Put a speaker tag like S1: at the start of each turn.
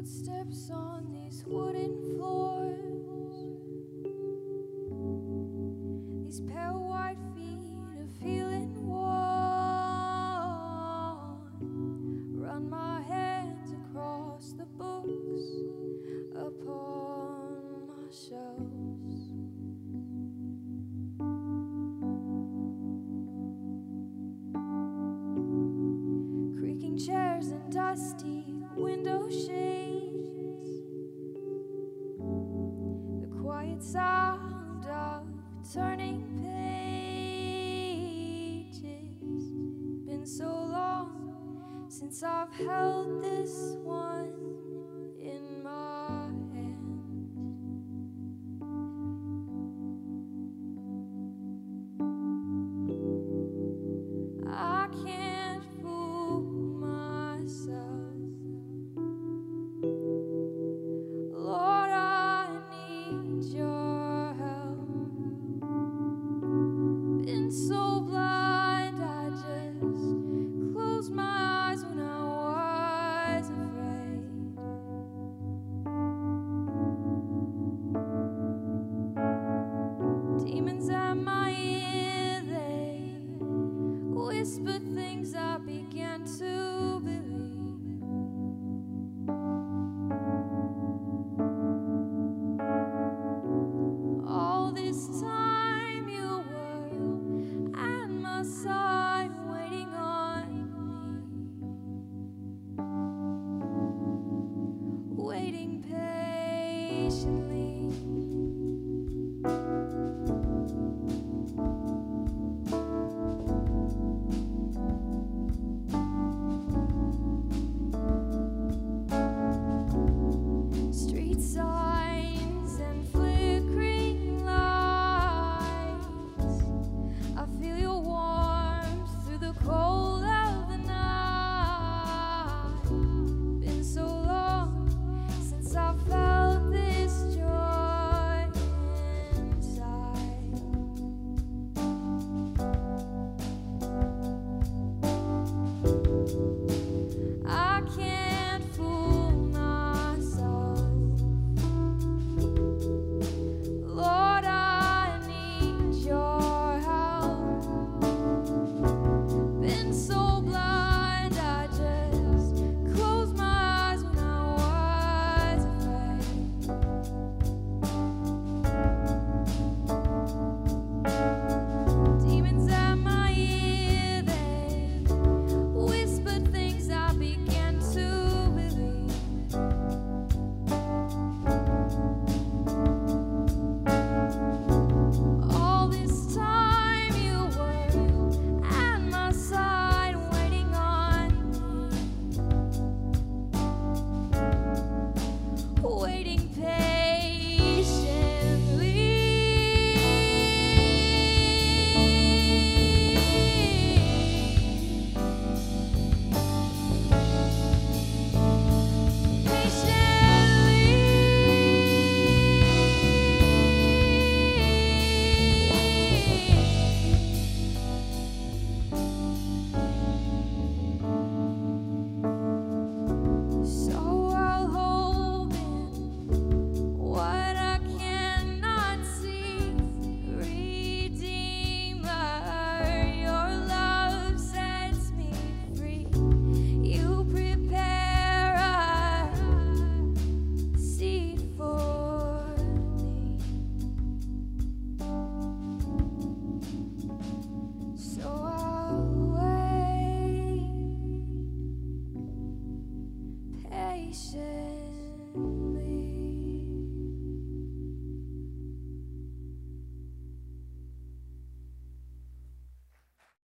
S1: Footsteps on these wooden floors. These pale white feet are feeling warm. Run my hands across the books upon my shelves. Creaking chairs and dusty window shades. Sound of turning pages. Been so long since I've held this